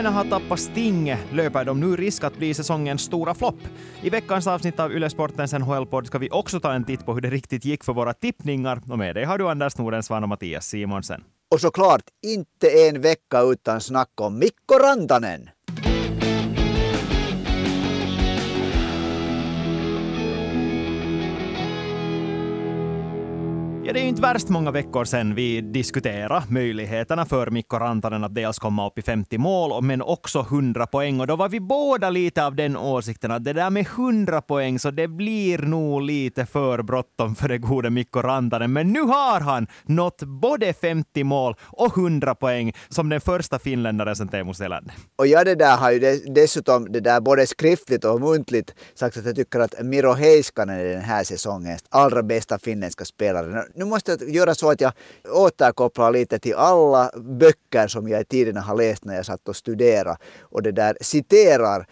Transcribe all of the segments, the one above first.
Carolina har tappat Sting löper de nu risk att bli säsongens stora flopp. I veckans avsnitt av Yle Sportens NHL-podd ska vi också ta en titt på hur det riktigt gick för våra tippningar. Och med dig har du Anders Nordensvan och Mattias Simonsen. Och såklart inte en vecka utan snack om Mikko Rantanen. Ja, det är ju inte värst många veckor sedan vi diskuterade möjligheterna för Mikko Rantanen att dels komma upp i 50 mål, men också 100 poäng. Och då var vi båda lite av den åsikten att det där med 100 poäng, så det blir nog lite för bråttom för det gode Mikko Rantanen. Men nu har han nått både 50 mål och 100 poäng som den första finländaren sedan Teemu Selänne. Och jag det där har ju dessutom det där både skriftligt och muntligt sagt att jag tycker att Miro Heiskanen är den här säsongens allra bästa finländska spelare nu måste jag göra så att jag återkopplar lite till alla böcker som jag i tiderna har läst när jag satt och studerade och det där citerar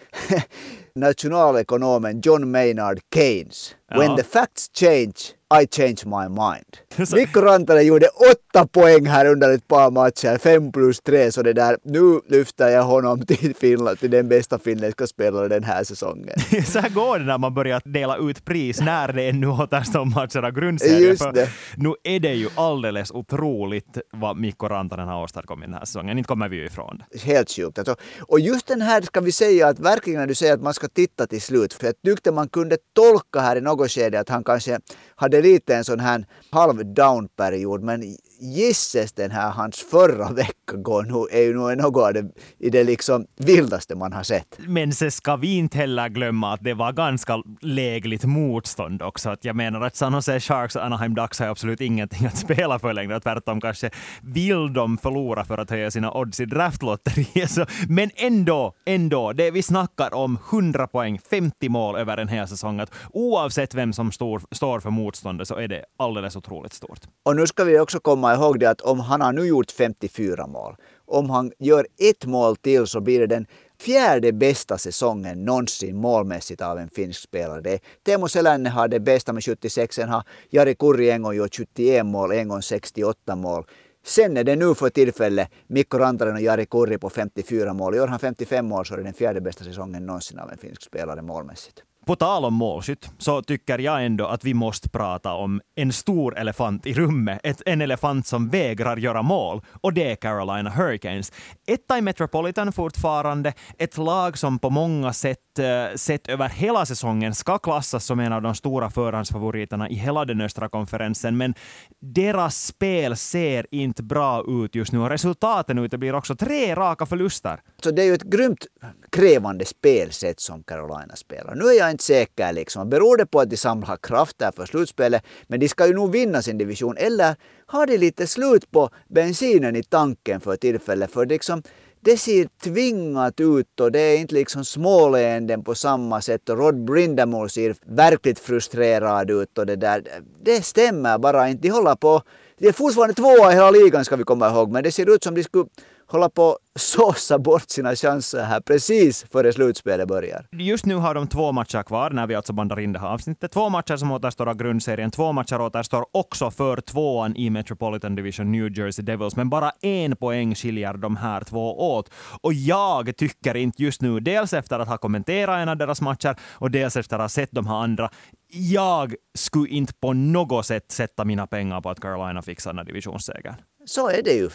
nationalekonomen John Maynard Keynes. Ja. When the facts change i change my mind. Mikko Rantanen gjorde åtta poäng här under ett par matcher, fem plus tre, så det där, nu lyfter jag honom till Finland, till den bästa finländska spelaren den här säsongen. så här går det när man börjar dela ut pris när det ännu återstår matcher av grundserien. Just det. Nu är det ju alldeles otroligt vad Mikko Rantanen har åstadkommit den här säsongen, inte kommer vi ju ifrån det. Helt sjukt. Alltså. Och just den här ska vi säga att verkligen när du säger att man ska titta till slut, för jag tyckte man kunde tolka här i något skede att han kanske hade lite en sån här halv down-period, men gisses den här hans förra vecka går nu, är ju nog något av det, i det liksom vildaste man har sett. Men så ska vi inte heller glömma att det var ganska lägligt motstånd också. Att jag menar att San Jose Sharks och Anaheim Ducks har absolut ingenting att spela för längre. Tvärtom kanske vill de förlora för att höja sina odds i draftlotteriet. Men ändå, ändå, det vi snackar om 100 poäng, 50 mål över en hel säsong. Att oavsett vem som står, står för motståndet så är det alldeles otroligt stort. Och nu ska vi också komma ihåg det att om han har nu gjort 54 mål, om han gör ett mål till så blir det den fjärde bästa säsongen någonsin målmässigt av en finsk spelare. Det Teemu Selänne har det bästa med 76, sen har Jari Kurri en gång gjort 71 mål, en gång 68 mål. Sen är det nu för tillfället Mikko Rantanen och Jari Kurri på 54 mål. Gör han 55 mål så är det den fjärde bästa säsongen någonsin av en finsk spelare målmässigt. På tal om målskytt så tycker jag ändå att vi måste prata om en stor elefant i rummet. Ett, en elefant som vägrar göra mål. Och det är Carolina Hurricanes. Etta i Metropolitan fortfarande. Ett lag som på många sätt, eh, sett över hela säsongen ska klassas som en av de stora förhandsfavoriterna i hela den östra konferensen. Men deras spel ser inte bra ut just nu och resultaten uteblir också. Tre raka förluster. Så det är ju ett grymt krävande spelsätt som Carolina spelar. Nu är jag inte säker liksom. Beror det på att de samlar krafter för slutspelet? Men de ska ju nog vinna sin division. Eller har de lite slut på bensinen i tanken för tillfället? För liksom, det ser tvingat ut och det är inte liksom småleenden på samma sätt. Och Rod Brindamore ser verkligt frustrerad ut och det där. Det stämmer bara inte. De håller på. Det är fortfarande tvåa i hela ligan ska vi komma ihåg. Men det ser ut som de skulle hålla på att såsa bort sina chanser här precis före slutspelet börjar. Just nu har de två matcher kvar när vi alltså bandar in det här avsnittet. Två matcher som återstår av grundserien. Två matcher återstår också för tvåan i Metropolitan Division New Jersey Devils. Men bara en poäng skiljer de här två åt. Och jag tycker inte just nu, dels efter att ha kommenterat en av deras matcher och dels efter att ha sett de här andra, jag skulle inte på något sätt sätta mina pengar på att Carolina fixar den här divisionssegern. Så är det ju.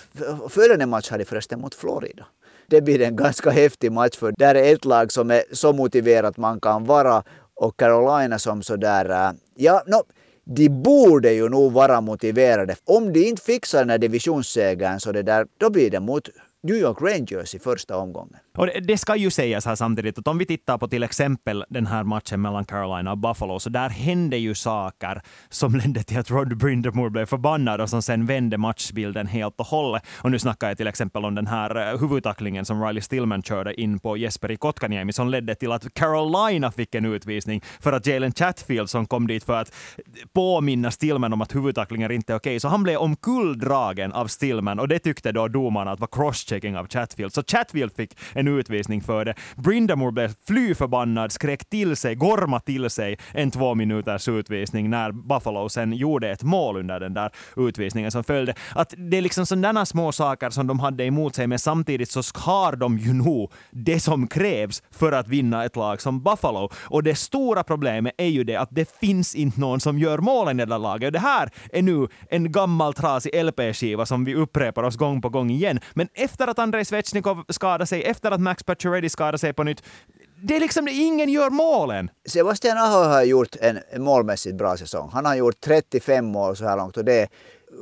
Följande match hade förresten mot Florida. Det blir en ganska häftig match för där är ett lag som är så motiverat man kan vara och Carolina som sådär, äh, ja, no, de borde ju nog vara motiverade. Om de inte fixar den här divisionssegern så det där, då blir det mot New York Rangers i första omgången. Och det, det, ska ju sägas här samtidigt att om vi tittar på till exempel den här matchen mellan Carolina och Buffalo, så där hände ju saker som ledde till att Rod Brindamore blev förbannad och som sen vände matchbilden helt och hållet. Och nu snackar jag till exempel om den här eh, huvudtacklingen som Riley Stillman körde in på Jesperi Kotkaniemi som ledde till att Carolina fick en utvisning för att Jalen Chatfield som kom dit för att påminna Stillman om att huvudtacklingar inte är okej, okay, så han blev omkulldragen av Stillman och det tyckte då domarna att var cross checking av Chatfield. Så Chatfield fick en utvisning för det. Brindamore blev fly förbannad, skrek till sig, gorma till sig en två minuters utvisning när Buffalo sen gjorde ett mål under den där utvisningen som följde. Att det är liksom sådana små saker som de hade emot sig, men samtidigt så har de ju nog det som krävs för att vinna ett lag som Buffalo. Och det stora problemet är ju det att det finns inte någon som gör målen i det där laget. Och Det här är nu en gammal trasig LP-skiva som vi upprepar oss gång på gång igen. Men efter att Andrei Svetjnikov skadade sig, efter att Max Pacioretty skadade sig på nytt, det är liksom ingen gör målen. Sebastian Aho har gjort en målmässigt bra säsong. Han har gjort 35 mål så här långt och det är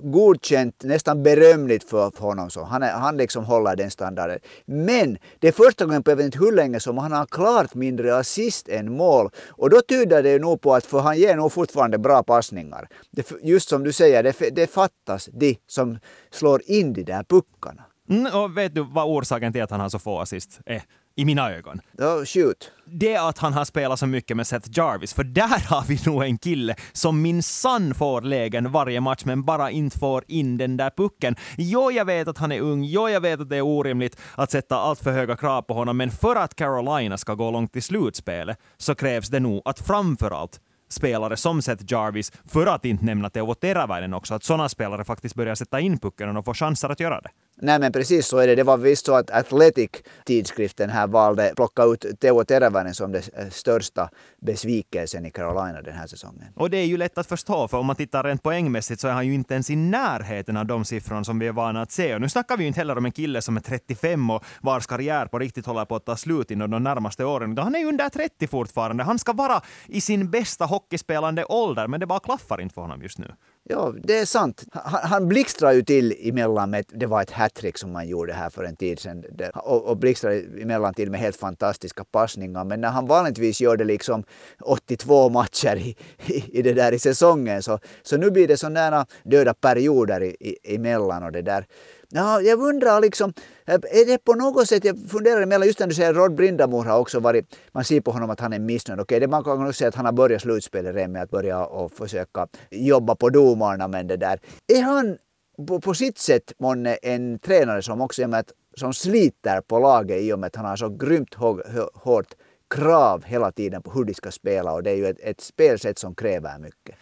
godkänt, nästan berömligt för, för honom. Så han, är, han liksom håller den standarden. Men det är första gången på jag vet inte hur länge som han har klart mindre assist än mål. Och då tyder det nog på att för han ger nog fortfarande bra passningar. Det, just som du säger, det, det fattas de som slår in de där puckarna. Mm, och vet du vad orsaken till att han har så få assist är? i mina ögon. Ja, shoot. Det är att han har spelat så mycket med Seth Jarvis, för där har vi nog en kille som minsann får lägen varje match, men bara inte får in den där pucken. Jo, jag vet att han är ung, jo, jag vet att det är orimligt att sätta allt för höga krav på honom, men för att Carolina ska gå långt i slutspelet så krävs det nog att framförallt spelare som Seth Jarvis, för att inte nämna Teuvo Teräväinen också, att sådana spelare faktiskt börjar sätta in pucken och får chanser att göra det. Nej men precis så är det. Det var visst så att Athletic-tidskriften här valde plocka ut Teuvo Teräväinen som den största besvikelsen i Carolina den här säsongen. Och det är ju lätt att förstå, för om man tittar rent poängmässigt så är han ju inte ens i närheten av de siffrorna som vi är vana att se. Och nu snackar vi ju inte heller om en kille som är 35 och vars karriär på riktigt håller på att ta slut inom de närmaste åren. Han är ju under 30 fortfarande. Han ska vara i sin bästa hockeyspelande ålder, men det bara klaffar inte för honom just nu. Ja, det är sant. Han, han blixtrar ju till emellan med, det var ett hattrick som man gjorde här för en tid sedan. Och, och blixtrade emellan till med helt fantastiska passningar. Men när han vanligtvis gör det liksom 82 matcher i, i, i det där i säsongen så, så nu blir det sådana döda perioder i, i, emellan och det där. Ja, jag undrar liksom, eh, är det på något sätt, jag funderar emellan, just när du säger Rod Brindamore har också varit, man ser på honom att han är missnöjd. Okej, det man kan också säga att han har börjat slutspelet redan med att börja och försöka jobba på domarna, men det där. Är han på, på sitt sätt månne en tränare som också är med att, som sliter på laget i och med att han har så grymt hårt krav hela tiden på hur de ska spela och det är ju ett, ett spelsätt som kräver mycket.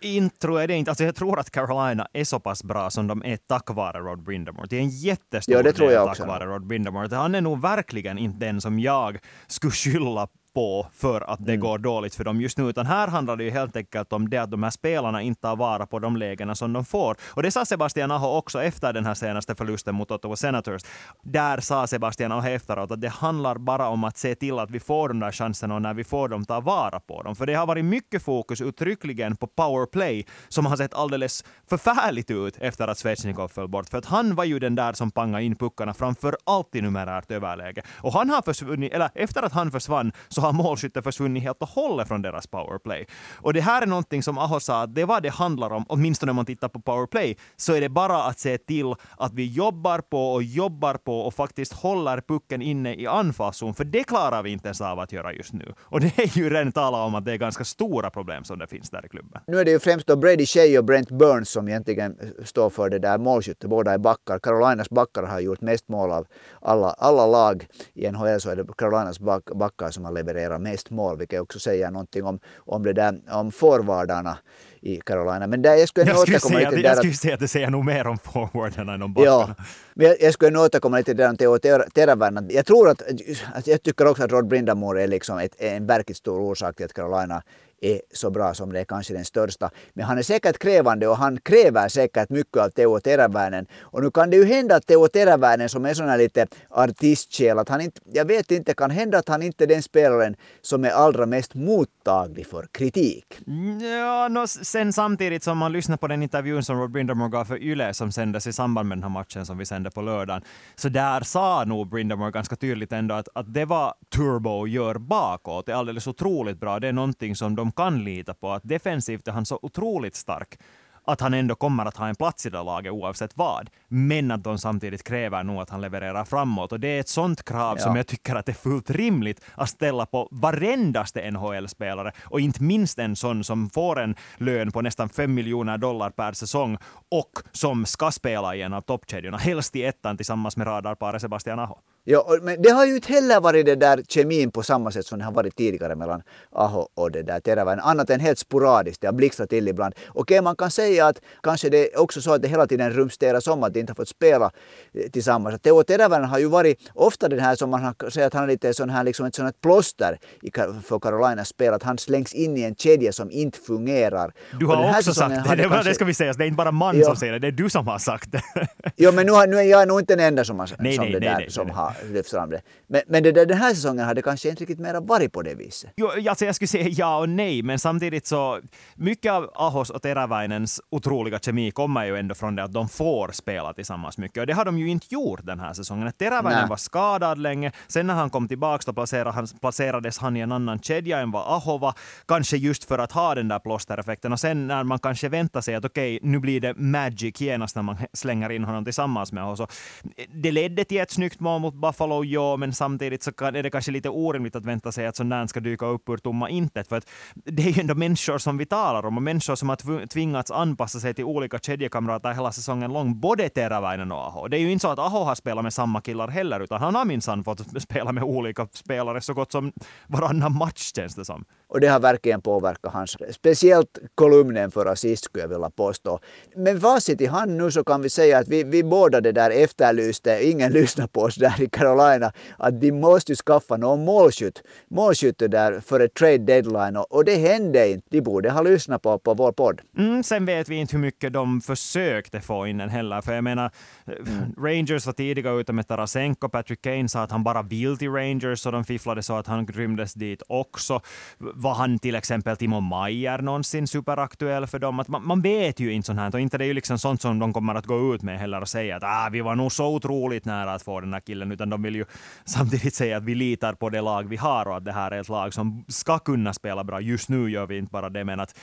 Inte tror jag det inte. Alltså jag tror att Carolina är så pass bra som de är tack vare Rod Brindamore. Det är en jättestor ja, det tror jag del tack vare Rod Brindamore. Han är nog verkligen inte den som jag skulle skylla på för att det mm. går dåligt för dem just nu. Utan här handlar det ju helt enkelt om det att de här spelarna inte tar vara på de lägena som de får. Och det sa Sebastian Aho också efter den här senaste förlusten mot Ottawa Senators. Där sa Sebastian Aho efteråt att det handlar bara om att se till att vi får de där chanserna och när vi får dem ta vara på dem. För det har varit mycket fokus uttryckligen på powerplay som har sett alldeles förfärligt ut efter att Svechnikov föll bort. För att han var ju den där som pangade in puckarna framför allt i numerärt överläge. Och han har försvunnit, eller efter att han försvann så har målskyttet försvunnit helt och hållet från deras powerplay. Och det här är någonting som Aho sa att det är vad det handlar om, åtminstone om man tittar på powerplay, så är det bara att se till att vi jobbar på och jobbar på och faktiskt håller pucken inne i anfallszon, för det klarar vi inte ens av att göra just nu. Och det är ju redan tala om att det är ganska stora problem som det finns där i klubben. Nu är det ju främst då Brady Shea och Brent Burns som egentligen står för det där målskyttet. Båda är backar. Carolinas backar har gjort mest mål av alla, alla lag i NHL så är det Carolinas back, backar som har levererat levererar mest mål, vilket också säger någonting om, om, det där, om forwardarna i Carolina. Men där, jag skulle jag skulle återkomma säga, lite där... Jag skulle säga att det säger nog mer om forwardarna än om backarna. Ja, men jag, jag skulle nog återkomma lite där om Teo Teräväinen. Jag tror att, att, jag tycker också att Rod Brindamore är liksom ett, en verkligt stor orsak till att Carolina är så bra som det är kanske den största. Men han är säkert krävande och han kräver säkert mycket av Teo Teräväinen. Och nu kan det ju hända att Teo Teräväinen som är sån här lite artistsjäl, att han inte, jag vet inte, kan hända att han inte är den spelaren som är allra mest mottaglig för kritik. Ja, no, sen samtidigt som man lyssnar på den intervjun som Rod Brindamore gav för Yle som sändes i samband med den här matchen som vi sände på lördagen, så där sa nog Brindamore ganska tydligt ändå att, att det var Turbo gör bakåt är alldeles otroligt bra. Det är någonting som de kan lita på. Att defensivt är han så otroligt stark att han ändå kommer att ha en plats i det laget oavsett vad. Men att de samtidigt kräver nog att han levererar framåt. Och det är ett sånt krav ja. som jag tycker att det är fullt rimligt att ställa på varendaste NHL-spelare. Och inte minst en sån som får en lön på nästan 5 miljoner dollar per säsong och som ska spela i en av toppkedjorna, helst i ettan tillsammans med radarparet Sebastian Aho. Ja, men det har ju inte heller varit det där kemin på samma sätt som det har varit tidigare mellan Aho och det där Teräväinen, annat än helt sporadiskt. Det har blixtrat till ibland. Okej, man kan säga att kanske det är också så att det hela tiden rumsteras om att de inte har fått spela eh, tillsammans. Teo Teräväinen har ju varit ofta den här som man säger att han är lite sån här, liksom ett sånt plåster för Carolinas spel, att han slängs in i en kedja som inte fungerar. Du har också sagt det, det, kanske... det ska vi säga, det är inte bara man ja. som säger det, det är du som har sagt det. jo, men nu, nu är jag nog inte den enda som, har, nej, som nej, det nej, där nej, som har lyft fram det. Men, men det den här säsongen har det kanske inte riktigt mera varit på det viset. Jo, alltså jag skulle säga ja och nej, men samtidigt så mycket av Ahos och Teräväinens otroliga kemi kommer ju ändå från det att de får spela tillsammans mycket. Och det har de ju inte gjort den här säsongen. Teräväinen var skadad länge. Sen när han kom tillbaka då placerades han, placerades han i en annan kedja än vad Aho var. Kanske just för att ha den där plåstereffekten. Och sen när man kanske väntar sig att okej, okay, nu blir det magic genast när man slänger in honom tillsammans med Aho. Så det ledde till ett snyggt mål mot Buffalo, ja, men samtidigt så är det kanske lite orimligt att vänta sig att sånt där ska dyka upp ur tomma intet. För att det är ju ändå människor som vi talar om och människor som har tvingats anpassa sig till olika kedjekamrater hela säsongen lång, både Teräväinen och Aho. Det är ju inte så att Aho har spelat med samma killar heller, utan han har minsann fått spela med olika spelare så gott som varannan match känns det som. Och det har verkligen påverkat hans, speciellt kolumnen för assist skulle jag vilja påstå. Men facit i hand nu så kan vi säga att vi, vi båda det där efterlyste, ingen lyssnar på oss där i Carolina, att de måste skaffa någon målskytt, målskytte där för ett trade deadline och, och det hände inte. De borde ha lyssnat på, på vår podd. Mm, sen vet vi inte hur mycket de försökte få in den heller, för jag menar, mm. Rangers var tidiga ute med Tarasenko, Patrick Kane sa att han bara vill till Rangers och de fifflade så att han rymdes dit också var han till exempel Timo Maier någonsin superaktuell för dem? Att man, man vet ju inte sånt här. Och inte det är ju liksom sånt som de kommer att gå ut med heller och säga att ah, vi var nog så otroligt nära att få den här killen. Utan de vill ju samtidigt säga att vi litar på det lag vi har och att det här är ett lag som ska kunna spela bra. Just nu gör vi inte bara det, men att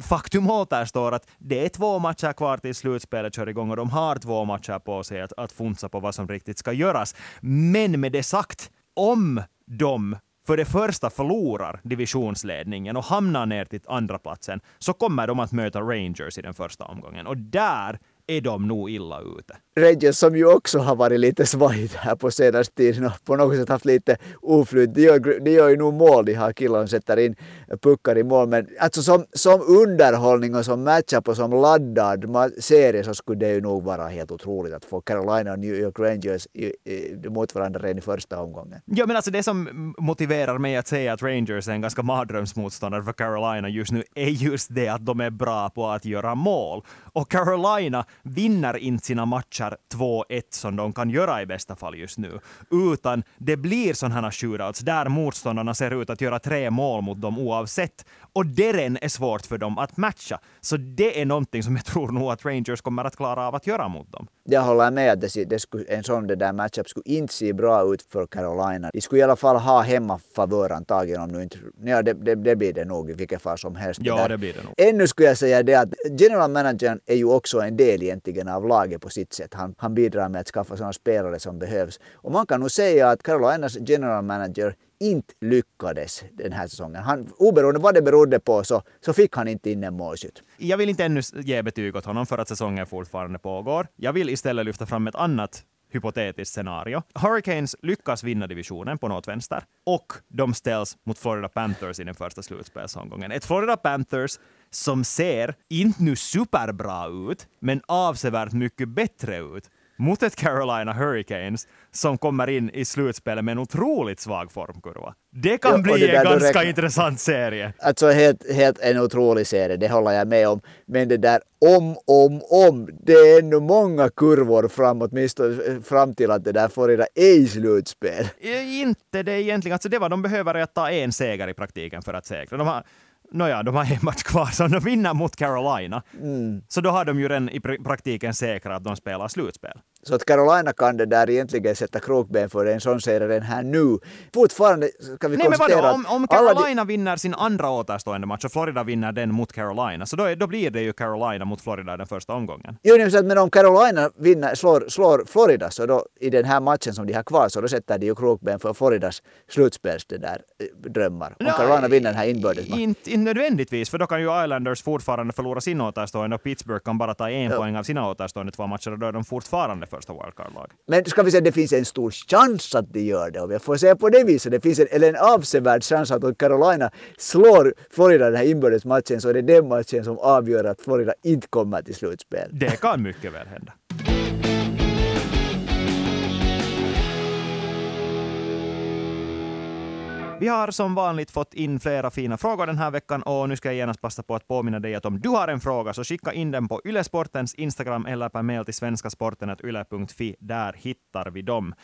faktum återstår att det är två matcher kvar till slutspelet kör igång och de har två matcher på sig att, att funsa på vad som riktigt ska göras. Men med det sagt, om de för det första förlorar divisionsledningen och hamnar ner till andra platsen så kommer de att möta Rangers i den första omgången. Och där är de nog illa ute. Rangers som ju också har varit lite svajigt här på senaste tiden och på något sätt haft lite oflyt. De gör, de gör ju nog mål de här killarna sätter in puckar i mål. Men alltså som, som underhållning och som matchup och som laddad serie så skulle det ju nog vara helt otroligt att få Carolina och New York Rangers i, i, mot varandra redan i första omgången. Ja men alltså det som motiverar mig att säga att Rangers är en ganska mardrömsmotståndare för Carolina just nu är just det att de är bra på att göra mål. Och Carolina vinner inte sina matcher 2-1 som de kan göra i bästa fall just nu, utan det blir sådana här shootouts där motståndarna ser ut att göra tre mål mot dem oavsett. Och det är svårt för dem att matcha. Så det är någonting som jag tror nog att Rangers kommer att klara av att göra mot dem. Jag håller med att det, det skulle, en sån det där matchup skulle inte se bra ut för Carolina. De skulle i alla fall ha hemmafavör antagligen om nu inte... Ja, det, det, det, blir det nog i vilket fall som helst. Ja, det blir det nog. Ännu skulle jag säga det att general managern är ju också en del egentligen av laget på sitt sätt. Han, han bidrar med att skaffa sådana spelare som behövs. Och man kan nog säga att Carolinas general manager inte lyckades den här säsongen. Han, oberoende vad det berodde på så, så fick han inte in en målskytt. Jag vill inte ännu ge betyg åt honom för att säsongen fortfarande pågår. Jag vill istället lyfta fram ett annat hypotetiskt scenario. Hurricanes lyckas vinna divisionen på något vänster och de ställs mot Florida Panthers i den första slutspelsomgången. Ett Florida Panthers som ser, inte nu superbra ut, men avsevärt mycket bättre ut mot ett Carolina Hurricanes som kommer in i slutspelet med en otroligt svag formkurva. Det kan ja, bli det en ganska räknar... intressant serie. Alltså helt, helt en otrolig serie, det håller jag med om. Men det där om, om, om, det är ännu många kurvor framåt, åtminstone fram till att det där får era ej slutspel. Inte det egentligen, alltså det var de behöver är att ta en seger i praktiken för att säkra. De har nåja, de har en match kvar, så om de vinner mot Carolina, mm. så då har de ju redan i praktiken säkrat att de spelar slutspel. Så att Carolina kan det där egentligen sätta krokben för en sån serie den här nu. Fortfarande ska vi Nej, men konstatera vadå, att om, om Carolina vinner sin andra återstående match och Florida vinner den mot Carolina, så då, är- då blir det ju Carolina mot Florida den första omgången. Jo, men om Carolina vinner, slår, slår Florida så då, i den här matchen som de har kvar så då sätter de ju krokben för Floridas slutspels det där, eh, drömmar. Om Ja, Carolina vinner den här inbördesmatchen. Inte, inte nödvändigtvis, för då kan ju Islanders fortfarande förlora sin återstående och Pittsburgh kan bara ta en Ja. poäng av sina återstående två matcher och då är de fortfarande första wildcard-lag. Men ska vi säga att det finns en stor chans att de gör det. Om jag får säga på det viset. Det finns en, eller en avsevärd chans att om Carolina slår Florida den här inbördesmatchen så är det den matchen som avgör att Florida inte kommer till slutspel. Det kan mycket väl hända. Vi har som vanligt fått in flera fina frågor den här veckan och nu ska jag genast passa på att påminna dig att om du har en fråga så skicka in den på Ylesportens Instagram eller per mail till svenskasporten.yle.fi. Där hittar vi dem.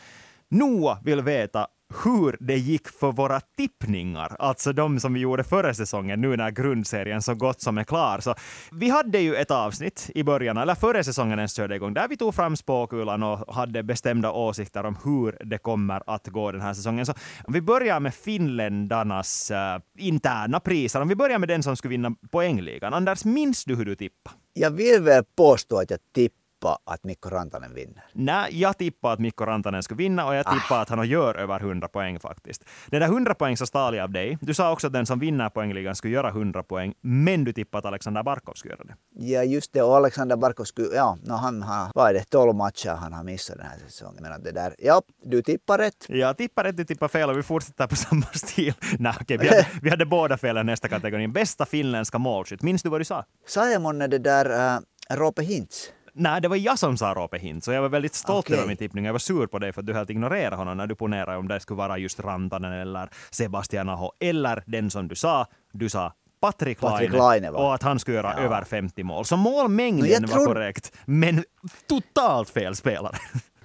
Noah vill veta hur det gick för våra tippningar, alltså de som vi gjorde förra säsongen, nu när grundserien så gott som är klar. Så vi hade ju ett avsnitt i början, eller förra säsongen ens körde igång, där vi tog fram spåkulan och hade bestämda åsikter om hur det kommer att gå den här säsongen. Så om vi börjar med finländarnas äh, interna priser, om vi börjar med den som skulle vinna poängligan. Anders, minns du hur du tippade? Jag vill väl påstå att jag tippade tippar att Mikko Rantanen vinner. Nej, jag tippade att Mikko Rantanen skulle vinna och jag tippade att han gör över 100 poäng faktiskt. Den där 100 poäng så stal jag av dig. Du sa också att den som vinner poängligan skulle göra 100 poäng, men du tippade att Alexander Barkov skulle göra det. Ja, just det. Och Alexander Barkov skulle... Ja, no, han har... Vad är det? 12 matcher han har missat den här säsongen. Men det där... Ja, du tippar rätt. Jag tippar rätt, du tippar fel och vi fortsätter på samma stil. Nej, okej, vi, hade, vi hade båda fel nästa kategori. Bästa finländska målskytt. Minns du vad du sa? Sa jag månne det där äh, Roope Hintz? Nej, det var jag som sa Roope Hintz och jag var väldigt stolt Okej. över min tippning. Jag var sur på dig för att du helt ignorerade honom när du ponerade om det skulle vara just Rantanen eller Sebastian Aho eller den som du sa. Du sa Patrik Laine, Laine, och att han skulle göra Ja. över 50 mål. Så målmängden No, var trodde- korrekt, men totalt fel spelare.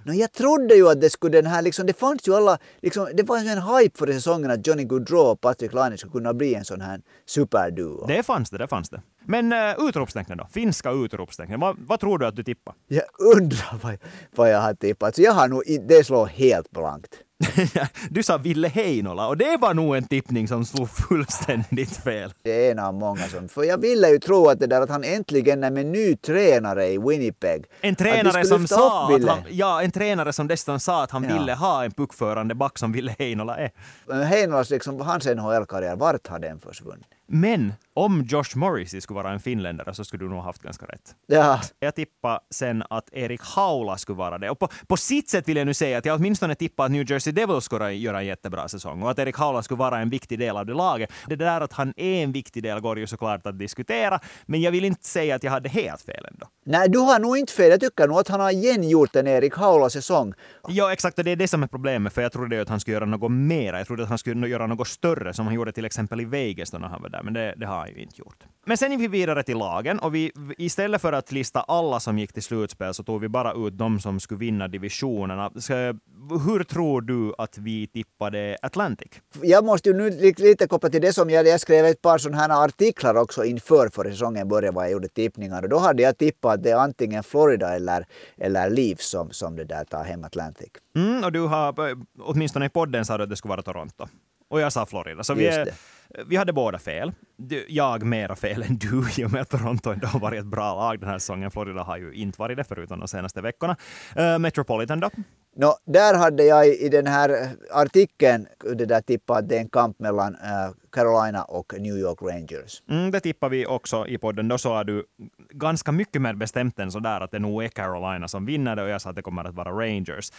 No, jag trodde ju att det skulle den här, liksom, det fanns ju alla, liksom, det var ju en hype för säsongen att Johnny Gaudreau och Patrik Laine skulle kunna bli en sån här superduo. Det fanns det, det fanns det. Men uh, utropstecknen då? Finska utropstecknen. Vad, vad tror du att du tippar? Jag undrar vad, vad jag har tippat. Så jag har nog, det slår helt blankt. du sa Ville Heinola och det var nog en tippning som slog fullständigt fel. Det är en av många som... För jag ville ju tro att det där att han äntligen är med ny tränare i Winnipeg. En tränare som sa att han, ja, en tränare som dessutom sa att han Ja. ville ha en puckförande back som Ville Heinola är. Heinolas, liksom, hans NHL-karriär, vart har den försvunnit? Men om Josh Morrissey skulle vara en finländare så skulle du nog haft ganska rätt. Ja, Jag tippar sen att Erik Haula skulle vara det. Och på, på sitt sätt vill jag nu säga att jag åtminstone tippar att New Jersey Devils skulle göra en jättebra säsong och att Erik Haula skulle vara en viktig del av det laget. Det där att han är en viktig del går ju såklart att diskutera, men jag vill inte säga att jag hade helt fel ändå. nej du har nog inte fel. Jag tycker nog att han har igen gjort en Erik Haula-säsong. Ja, exakt. Och det är det som är problemet, för jag trodde ju att han skulle göra något mera. Jag trodde att han skulle göra något större, som han gjorde till exempel i Vegas då när han var där, men det, det har han ju inte gjort. Men sen gick vi vidare till lagen och vi, istället för att lista alla som gick till slutspel så tog vi bara ut de som skulle vinna divisionerna. Så, hur tror du att vi tippade Atlantic? Jag måste ju nu li- lite koppla till det som jag, jag skrev ett par sådana här artiklar också inför för säsongen började vad jag gjorde tippningar och då hade jag tippat att det är antingen Florida eller, eller Leafs som, som det där tar hem Atlantic. Mm, och du har, eh, åtminstone i podden sa du att det skulle vara Toronto. Och jag sa Florida. Så vi, är, vi hade båda fel. Jag mera fel än du, i och med att Toronto ändå har varit ett bra lag den här säsongen. Florida har ju inte varit det förutom de senaste veckorna. Uh, Metropolitan då? No, där hade jag i den här artikeln det där tippat att det är en kamp mellan eh, Carolina och New York Rangers. Mm, det tippar vi också i podden. Då sa du ganska mycket mer bestämt än sådär att det nog är Carolina som vinner det och jag sa att det kommer att vara Rangers.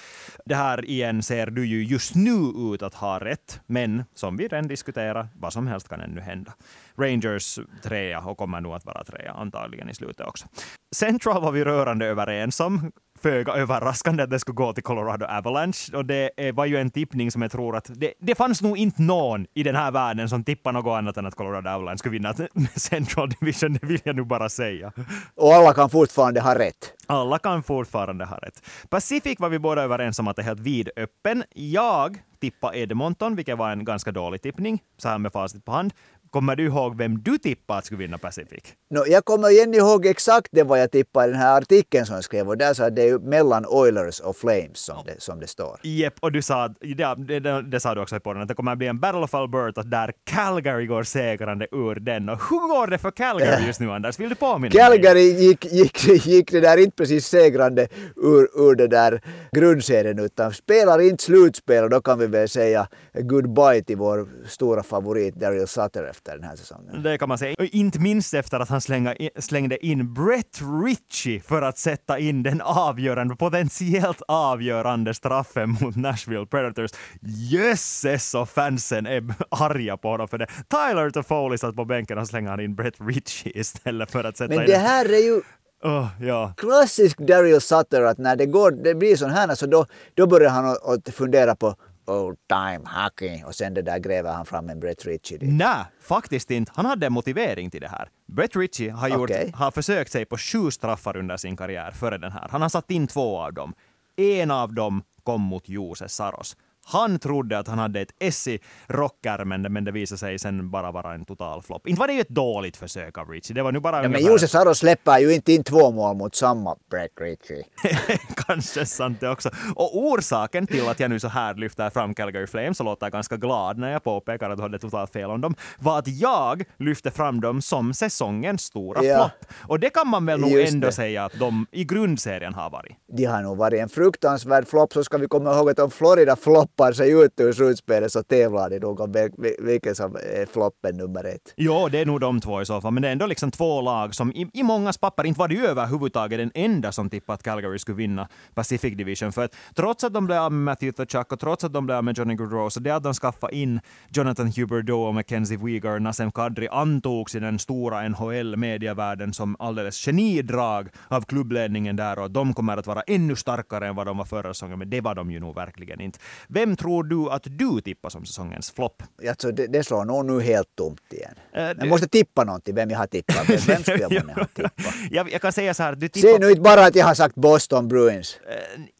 Det här igen ser du ju just nu ut att ha rätt, men som vi redan diskuterar, vad som helst kan ännu hända. Rangers trea och kommer nog att vara trea antagligen i slutet också. Central var vi rörande överens om. Föga överraskande att det skulle gå till Colorado Avalanche. Och det var ju en tippning som jag tror att det, det fanns nog inte någon i den här världen som tippar något annat än att Colorado Avalanche skulle vinna Central Division. Det vill jag nu bara säga. Och alla kan fortfarande ha rätt. Alla kan fortfarande ha rätt. Pacific var vi båda överens om att det är helt vidöppen. Jag tippade Edmonton, vilket var en ganska dålig tippning, så här med facit på hand. Kommer du ihåg vem du tippade skulle vinna Pacific? No, jag kommer igen ihåg exakt det vad jag tippade i den här artikeln som jag skrev och där sa det är mellan Oilers och Flames som, det, som det står. Jep, och du sa, det, det, det, det sa du också i podden, att det kommer att bli en Battle of Alberta där Calgary går segrande ur den. Och hur går det för Calgary just nu Anders? Vill du påminna Calgary mig? gick, gick, gick det där inte precis segrande ur, ur det där grundserien utan spelar inte slutspel och då kan vi väl säga goodbye till vår stora favorit Daryl Sutter efter den här säsongen. Det kan man säga. Och inte minst efter att han slänga, slängde in Brett Ritchie för att sätta in den avgörande, potentiellt avgörande straffen mot Nashville Predators. Jösses och fansen är arga på honom för det. Tyler Toffoli satt på bänken och slängde in Brett Ritchie istället för att sätta Men in... det här är ju Oh, ja. klassisk Daryl Sutter att när det, går, det blir sån här så då, då börjar han att fundera på old time hockey och sen det där gräver han fram en Brett Ritchie dit. Nej, faktiskt inte. Han hade en motivering till det här. Brett Ritchie har, gjort, Okej. har försökt sig på sju straffar under sin karriär före den här. Han har satt in två av dem. En av dem kom mot Jose Saros. Han trodde att han hade ett S i rockärmen, men det visade sig sen bara vara en total flopp. Inte var det ju ett dåligt försök av Ritchie. Det var nu bara Ja, men Jose Saros släpper ju inte in två mål mot samma Brett Ritchie. Kanske sant det också. Och orsaken till att jag nu så här lyfter fram Calgary Flames och låter ganska glad när jag påpekar att du hade totalt fel om dem, var att jag lyfte fram dem som säsongens stora Ja. flopp. Och det kan man väl nog Just ändå det. säga att de i grundserien har varit. De har nog varit en fruktansvärd flopp så ska vi komma ihåg att om Florida floppar sig ut ur slutspelet så tävlar de nog om vilken som är floppen nummer ett. Jo, det är nog de två i så fall, men det är ändå liksom två lag som i, i mångas papper inte var det ju överhuvudtaget den enda som tippade att Calgary skulle vinna Pacific Division. För att trots att de blev av med Matthew Tkachuk och trots att de blev av med Johnny Gaudreau, så det att de skaffade in Jonathan Huberdeau och Mackenzie Weegar och Nasem Kadri antogs i den stora NHL-medievärlden som alldeles genidrag av klubbledningen där och de kommer att vara ännu starkare än vad de var förra säsongen, men det var de ju nog verkligen inte. Vem tror du att du tippar som säsongens flopp? Alltså, det, det slår nog nu helt tomt igen. Äh, Jag det- måste tippa någonting, vem jag har tippat. Vem, vem skulle jag ha tippat? jag, jag kan säga så här, du tippar nu inte bara att jag har sagt Boston Bruins.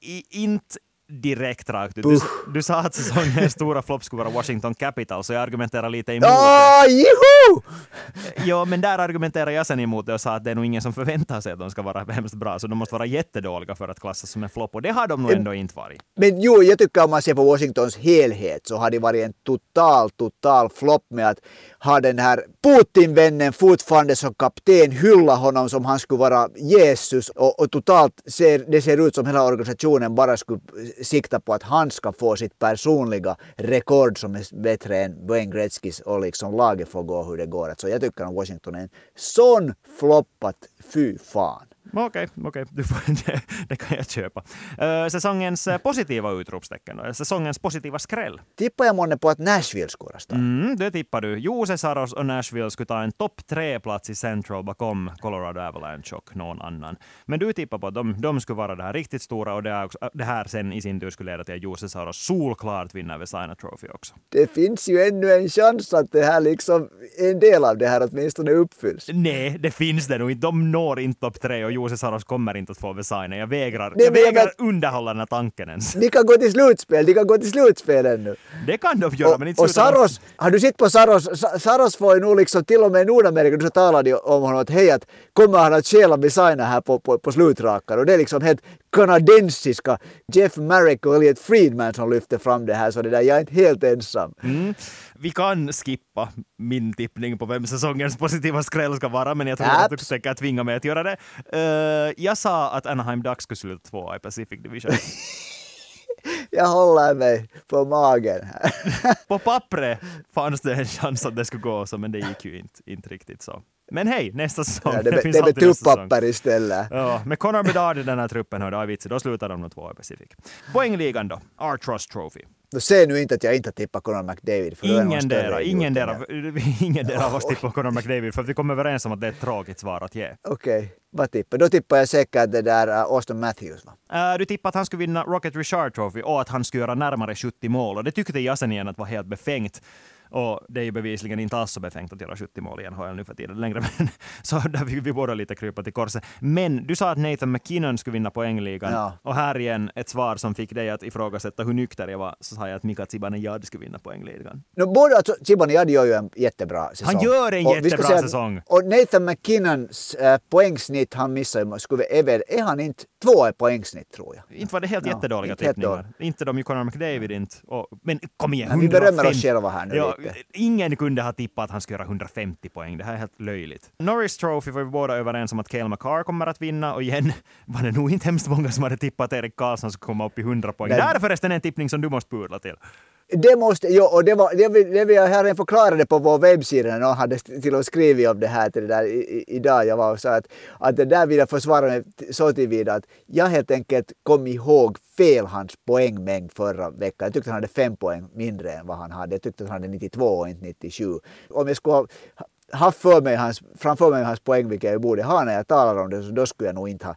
i, inte direkt rakt ut. Du, du sa att säsongens stora flopp skulle vara Washington Capitals, så jag argumenterar lite emot det. Åh, juhu! Jo, men där argumenterar jag sen emot det och sa att det är nog ingen som förväntar sig att de ska vara hemskt bra, så de måste vara jättedåliga för att klassas som en flopp, och det har de nog ändå inte varit. Men jo, jag tycker om man ser på Washingtons helhet så har det varit en total, total flopp med att har den här Putin-vännen fortfarande som kapten, hylla honom som han skulle vara Jesus och, och totalt ser det ser ut som hela organisationen bara skulle sikta på att han ska få sitt personliga rekord som är bättre än Wayne Gretzkys och liksom laget får gå hur det går. Så jag tycker att Washington är en sån flopp att fy fan. Okej, okej, du får- det, det kan jag köpa. Uh, säsongens eh, positiva utropstecken, säsongens positiva skräll. Tippar jag månne på att Nashville skulle rösta? Mm, det tippar du. Jose Saros och Nashville skulle ta en topp tre-plats i Central bakom Colorado Avalanche och någon annan. Men du tippar på att de, de skulle vara det här riktigt stora och det, också, det här sen i sin tur skulle leda till att Jose Saros solklart vinner Vesina Trophy också. det finns ju ännu en chans att det här liksom, en del av det här åtminstone uppfylls. Nej, det finns det nog inte. De når inte topp tre och Jose Saros kommer inte att få Vesina. Jag vägrar, Nej, jag men jag vägrar underhålla den här tanken ens. De kan gå till slutspel, de kan gå till slutspel ännu. Det kan de göra, Och, men inte och Saros, har du sett på Saros? Sa- Saros får ju nog liksom till och med i Nordamerika, så talar de om honom att hej att kommer han att stjäla Vesina här på, på, på slutrakar och det är liksom helt kanadensiska Jeff Marek och Elliot Friedman som lyfter fram det här så det där, jag är inte helt ensam. Mm. Vi kan skippa min tippning på vem säsongens positiva skräll ska vara, men jag tror att du Abs. tänker tvinga mig att göra det. Eh, jag sa att Anaheim Ducks skulle sluta tvåa i Pacific Division. Jag håller mig på magen här. på pappret fanns det en chans att det skulle gå så, men det gick ju inte, inte riktigt så. Men hej, nästa säsong. Ja, det, det, finns det alltid nästa istället. Ja, med Connor Bedard i den här truppen, hörde då slutar de nog tvåa i Pacific. Poängligan då, Our Trust Trophy. Säg nu inte att jag inte har tippat Conor McDavid. För Ingen dera, ingen dera, ingen dera av oss tippar Connor McDavid, för vi kom överens om att det är ett tråkigt svar att ge. Okej, vad tippar Då tippar jag säkert det där uh, Austin Matthews va? Uh, du tippade att han skulle vinna Rocket Richard Trophy och att han skulle göra närmare 70 mål och det tyckte jag sen igen att var helt befängt. Och det är ju bevisligen inte alls så befängt att göra 70 mål i NHL nu för tiden längre. Men, så där fick vi båda lite krypa till korset. Men du sa att Nathan McKinnon skulle vinna poängligan. Ja. Och här igen ett svar som fick dig att ifrågasätta hur nykter jag var. Så sa jag att Mika Zibanejad skulle vinna poängligan. No, både alltså, Zibanejad gör ju en jättebra säsong. Han gör en och jättebra säga, säsong. Och Nathan McKinnons äh, poängsnitt han missar skulle är, är han inte två poängsnitt tror jag. Inte var det helt ja, jättedåliga tippningar. Inte de Conor McDavid inte. Och, men kom igen, 150. Vi berömmer oss själva här nu ja, lite. Ingen kunde ha tippat att han skulle göra 150 poäng. Det här är helt löjligt. Norris Trophy var vi båda överens om att Cale McCarr kommer att vinna och igen var det nog inte hemskt många som hade tippat att Erik Karlsson skulle komma upp i 100 poäng. Men, det här är förresten en tippning som du måste pudla till. Det måste, jo, och det, var, det, vill, det vill jag här förklarade på vår webbsida, någon hade till och skrivit om det här till det där i, i, idag. Jag var och sa att, att det där vill jag försvara mig så tillvida att jag helt enkelt kom ihåg fel hans poängmängd förra veckan. Jag tyckte han hade fem poäng mindre än vad han hade. Jag tyckte att han hade 92 och inte 97. Om jag skulle ha haft för mig hans, framför mig hans poäng, vilket jag borde ha när jag talar om det, så då skulle jag nog inte ha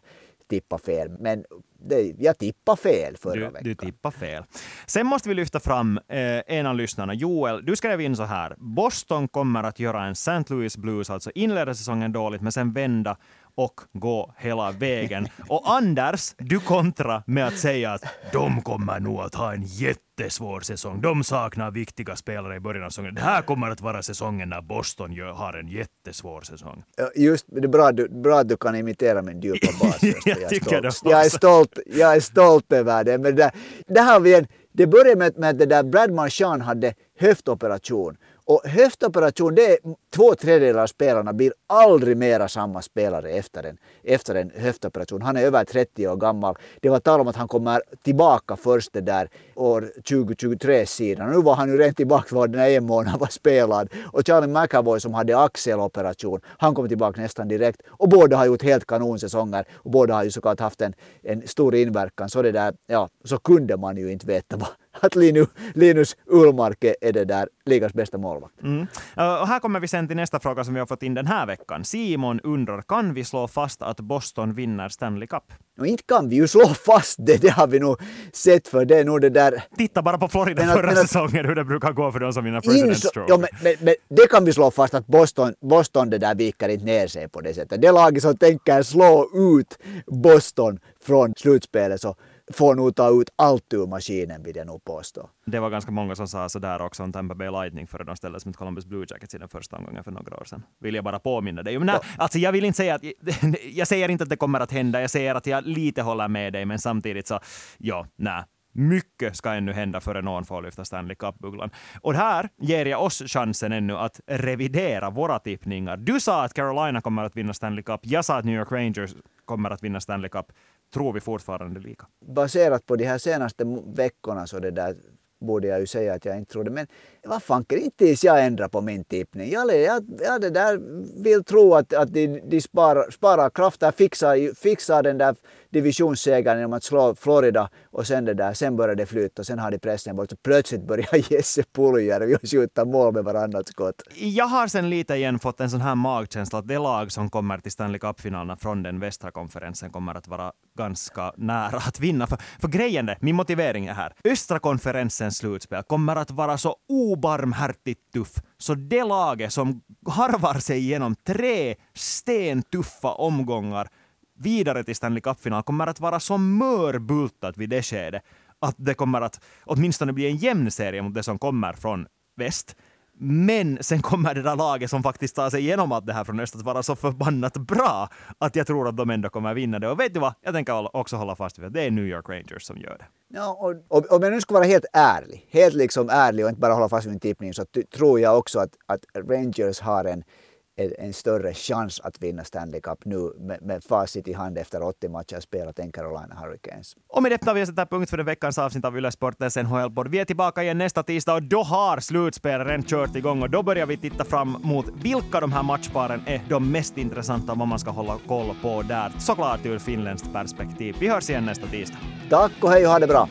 tippat fel. Men det, jag tippade fel förra du, veckan. Du tippade fel. Sen måste vi lyfta fram eh, en av lyssnarna. Joel, du skrev in så här. Boston kommer att göra en St. Louis Blues, alltså inleda säsongen dåligt, men sen vända och gå hela vägen. Och Anders, du kontra med att säga att de kommer nog att ha en jättesvår säsong. De saknar viktiga spelare i början av säsongen. Det här kommer att vara säsongen när Boston gör, har en jättesvår säsong. Just det är bra, bra att du kan imitera min djupa bas. jag, jag, är jag, är stolt, jag är stolt över det. Men det, det har vi en, det började med, med att det där Brad Marchand hade höftoperation och höftoperation, det är två tredjedelar av spelarna blir aldrig mera samma spelare efter en, efter en höftoperation. Han är över 30 år gammal. Det var tal om att han kommer tillbaka först det där år 2023 sidan. Nu var han ju rent tillbaka var den en månad var spelad. Och Charlie McAvoy som hade axeloperation, han kom tillbaka nästan direkt. Och båda har gjort helt kanonsäsonger och båda har ju såklart haft en, en stor inverkan. Så det där, ja, så kunde man ju inte veta vad, att Linus, Linus Ullmark är det där ligans bästa målvakt. Mm. Och här kommer vi sen till nästa fråga som vi har fått in den här veckan. Simon undrar, kan vi slå fast att Boston vinner Stanley Cup? No, inte kan vi ju slå fast det, det har vi nog sett för det är nog det där... Titta bara på Florida men, förra men, säsongen hur det brukar gå för de som vinner President's Trophy. Ja, men, men, men, det kan vi slå fast att Boston, Boston det där viker inte ner sig på det sättet. Det laget som tänker slå ut Boston från slutspelet så får nog ta ut allt ur maskinen vill jag nog påstå. Det var ganska många som sa sådär också om Tampa Bay Lightning före de ställdes mot Columbus Blue Jackets i den första omgången för några år sedan. Vill jag bara påminna dig. Men nej, alltså jag vill inte säga att, jag säger inte att det kommer att hända, jag säger att jag lite håller med dig, men samtidigt så, ja, nej. Mycket ska ännu hända före någon får lyfta Stanley Cup-bubblan. Och här ger jag oss chansen ännu att revidera våra tippningar. Du sa att Carolina kommer att vinna Stanley Cup. Jag sa att New York Rangers kommer att vinna Stanley Cup tror vi fortfarande lika. Baserat på de här senaste veckorna så det där borde jag ju säga att jag inte trodde. Men vad fanker, inte ens jag ändrar på min tippning. Jag, jag, jag det där vill tro att, att de, de sparar, sparar krafter, fixar, fixar den där divisionssegern genom att slå Florida och sen det där, sen började det flyta. och sen hade pressen bort. Så plötsligt började Jesse Puljärvi skjuta mål med varannat skott. Jag har sen lite igen fått en sån här magkänsla att det lag som kommer till Stanley Cup-finalerna från den västra konferensen kommer att vara ganska nära att vinna. För, för grejen är, min motivering är här, östra konferensens slutspel kommer att vara så obarmhärtigt tuff så det laget som harvar sig igenom tre stentuffa omgångar vidare till Stanley Cup-final kommer att vara så mörbultat vid det skedet att det kommer att åtminstone bli en jämn serie mot det som kommer från väst. Men sen kommer det där laget som faktiskt tar sig igenom allt det här från öst att vara så förbannat bra att jag tror att de ändå kommer vinna det. Och vet du vad? Jag tänker också hålla fast vid att det är New York Rangers som gör det. Ja, och, och, om jag nu ska vara helt ärlig, helt liksom ärlig och inte bara hålla fast vid min tippning så tror jag också att, att Rangers har en en större chans att vinna Stanley Cup nu med, med facit i hand efter 80 matcher spelat än Carolina Hurricanes. Och med detta jag sätta punkt för den veckans avsnitt av Yle Sportens NHL-podd. Vi är tillbaka igen nästa tisdag och då har slutspelet redan kört igång och då börjar vi titta fram mot vilka de här matchparen är de mest intressanta och vad man ska hålla koll på där. Såklart ur finländskt perspektiv. Vi hörs igen nästa tisdag. Tack och hej och ha det bra!